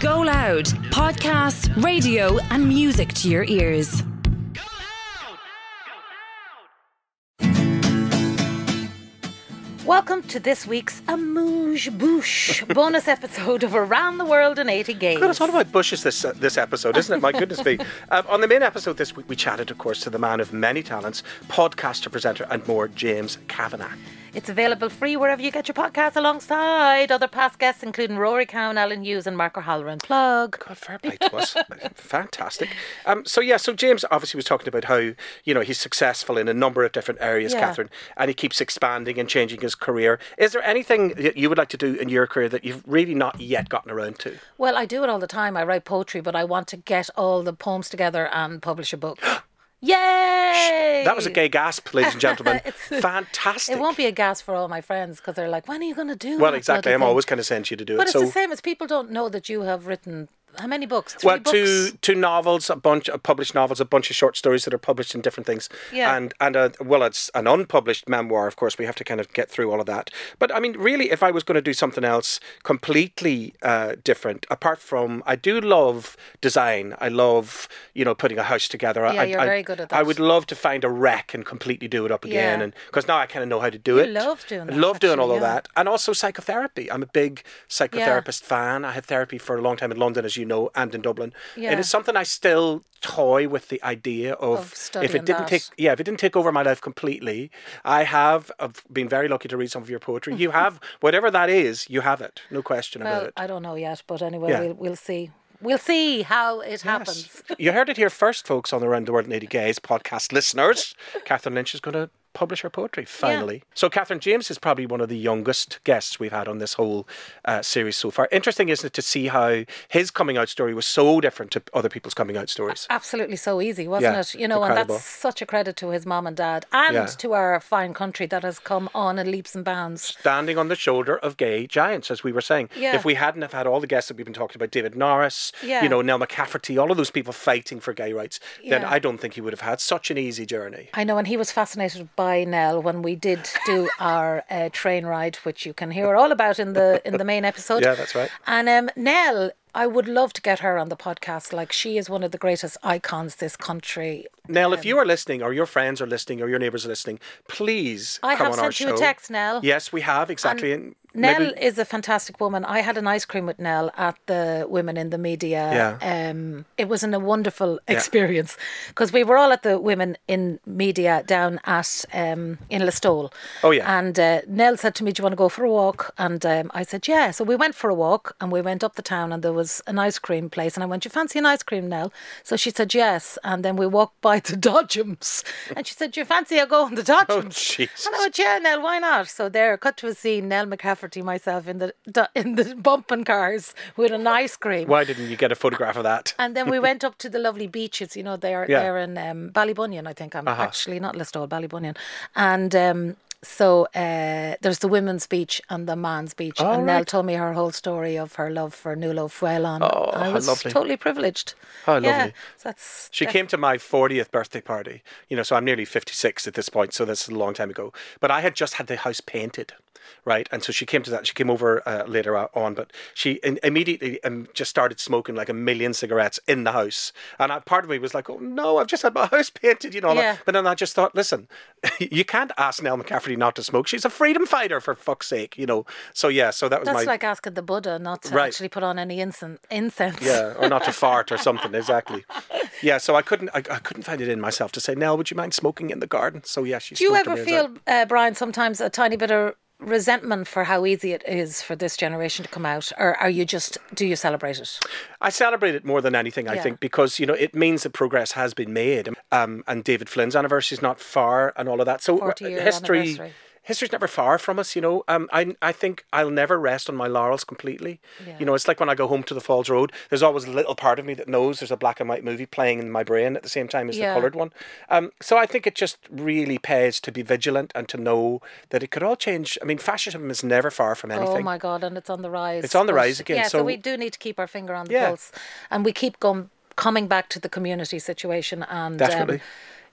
Go Loud, podcasts, radio, and music to your ears. Welcome to this week's Amuse Bouche bonus episode of Around the World in 80 Gays. God, it's all about bushes this uh, this episode, isn't it? My goodness me. Um, on the main episode this week, we chatted, of course, to the man of many talents, podcaster, presenter, and more, James Kavanagh. It's available free wherever you get your podcast alongside other past guests, including Rory Cowan, Alan Hughes, and Mark O'Halloran. Plug. God, fair play to us. Fantastic. Um, so, yeah, so James obviously was talking about how, you know, he's successful in a number of different areas, Yeah. Catherine, and he keeps expanding and changing his career. Is there anything that you would like to do in your career that you've really not yet gotten around to? Well, I do it all the time. I write poetry, but I want to get all the poems together and publish a book. Yay! That was a gay gasp, ladies and gentlemen. Fantastic. It won't be a gas for all my friends because they're like, when are you going to do it? Well, exactly. I'm thing?" always kind of to you to do But it. But it's so, the same as people don't know that you have written how many books? Three well, books? two two novels, a bunch of published novels, a bunch of short stories that are published in different things, Yeah. and and a, well, it's an unpublished memoir. Of course, we have to kind of get through all of that. But I mean, really, if I was going to do something else completely uh, different, apart from I do love design. I love you know putting a house together. Yeah, I, you're I, very good at that. I would love to find a wreck and completely do it up again, Yeah. and because now I kind of know how to do You it. love doing I that, love doing all actually, of that, and also psychotherapy. I'm a big psychotherapist fan. I had therapy for a long time in London, as you know, and in Dublin. Yeah. And it's something I still toy with the idea of, Of if it didn't that. take yeah, if it didn't take over my life completely. I have I've been very lucky to read some of your poetry. You have whatever that is, you have it. No question about Well, it. I don't know yet, but anyway, Yeah. we'll, we'll see. We'll see how it happens. You heard it here first, folks, on the Round the World in 80 Gays podcast listeners. Catherine Lynch is going to publish her poetry, finally. So, Catherine James is probably one of the youngest guests we've had on this whole uh, series so far. Interesting, isn't it, to see how his coming out story was so different to other people's coming out stories? Absolutely so easy, wasn't Yeah, it? You know, incredible. and that's such a credit to his mom and dad and Yeah. to our fine country that has come on in leaps and bounds. Standing on the shoulder of gay giants, as we were saying. Yeah. If we hadn't have had all the guests that we've been talking about, David Norris, Yeah. you know, Nell McCafferty, all of those people fighting for gay rights, then I don't think he would have had such an easy journey. I know, and he was fascinated by Nell when we did do our uh, train ride, which you can hear all about in the in the main episode. Yeah, that's right. And um, Nell, I would love to get her on the podcast. Like she is one of the greatest icons this country. Nell, if you are listening, or your friends are listening, or your neighbours are listening, please I come have on our sent you show. a text, Nell. Yes, we have exactly. And Nell maybe- is a fantastic woman. I had an ice cream with Nell at the Women in the Media. Yeah. Um, it was an, a wonderful experience because we were all at the Women in Media down at um, in Listowel. Oh, yeah. And uh, Nell said to me, "Do you want to go for a walk?" And um, I said, "Yeah." So we went for a walk and we went up the town and there was an ice cream place and I went, "You fancy an ice cream, Nell?" So she said, "Yes." And then we walked by the Dodgems and she said, "Do you fancy I go on the Dodgems?" Oh, Jesus. And I went, yeah, Nell, why not? So there, cut to a scene, Nell McCafferty, myself in the in the bumping cars with an ice cream. Why didn't you get a photograph of that? And then we went up to the lovely beaches, you know, they're Yeah. they're in um, Ballybunion, I think. I'm actually not Listowel, Ballybunion. And um, so uh, there's the women's beach and the man's beach. All and Nell right. told me her whole story of her love for Nuala O'Faolain. Oh, I was lovely. totally privileged. How yeah, lovely. so that's She came to my 40th birthday party. You know, so I'm nearly 56 at this point, so that's a long time ago. But I had just had the house painted, right? And so she came to that. She came over uh, later on, but she immediately um, just started smoking like a million cigarettes in the house. And I, part of me was like, oh no, I've just had my house painted, you know. Yeah. But then I just thought, listen, you can't ask Nell McCafferty not to smoke. She's a freedom fighter, for fuck's sake, you know. So yeah, so that was That's my. like asking the Buddha not to Right. actually put on any incense. incense. Yeah, or not to fart or something. Exactly. Yeah, so I couldn't, I, I couldn't find it in myself to say, Nell, would you mind smoking in the garden? So yeah, she. Do you ever on the outside. feel, uh, Brian, sometimes a tiny bit of resentment for how easy it is for this generation to come out, or are you just do you celebrate it? I celebrate it more than anything, I Yeah. think, because you know it means that progress has been made. Um, and David Flynn's anniversary is not far, and all of that. So 40 year history. History's never far from us. You know, um, I I think I'll never rest on my laurels completely. Yeah. You know, it's like when I go home to the Falls Road. There's always a little part of me that knows there's a black and white movie playing in my brain at the same time as Yeah. the coloured one. Um, so I think it just really pays to be vigilant and to know that it could all change. I mean, fascism is never far from anything. Oh my God, and it's on the rise. It's on the rise again, Yeah, so, so- we do need to keep our finger on the Yeah. pulse, and we keep going coming back to the community situation and. Definitely. Um,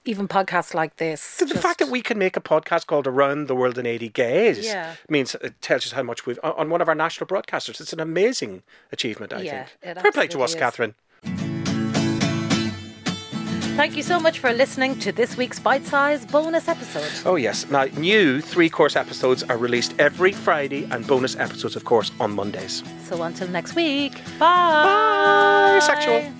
even podcasts like this. The just- fact that we can make a podcast called Around the World in 80 Gays Yeah. means it tells us how much we've on on one of our national broadcasters. It's an amazing achievement, I Yeah, think. Fair play to us, is. Catherine. Thank you so much for listening to this week's bite sized bonus episode. Oh, yes. Now, new three course episodes are released every Friday and bonus episodes, of course, on Mondays. So until next week, bye. Bye, sexual.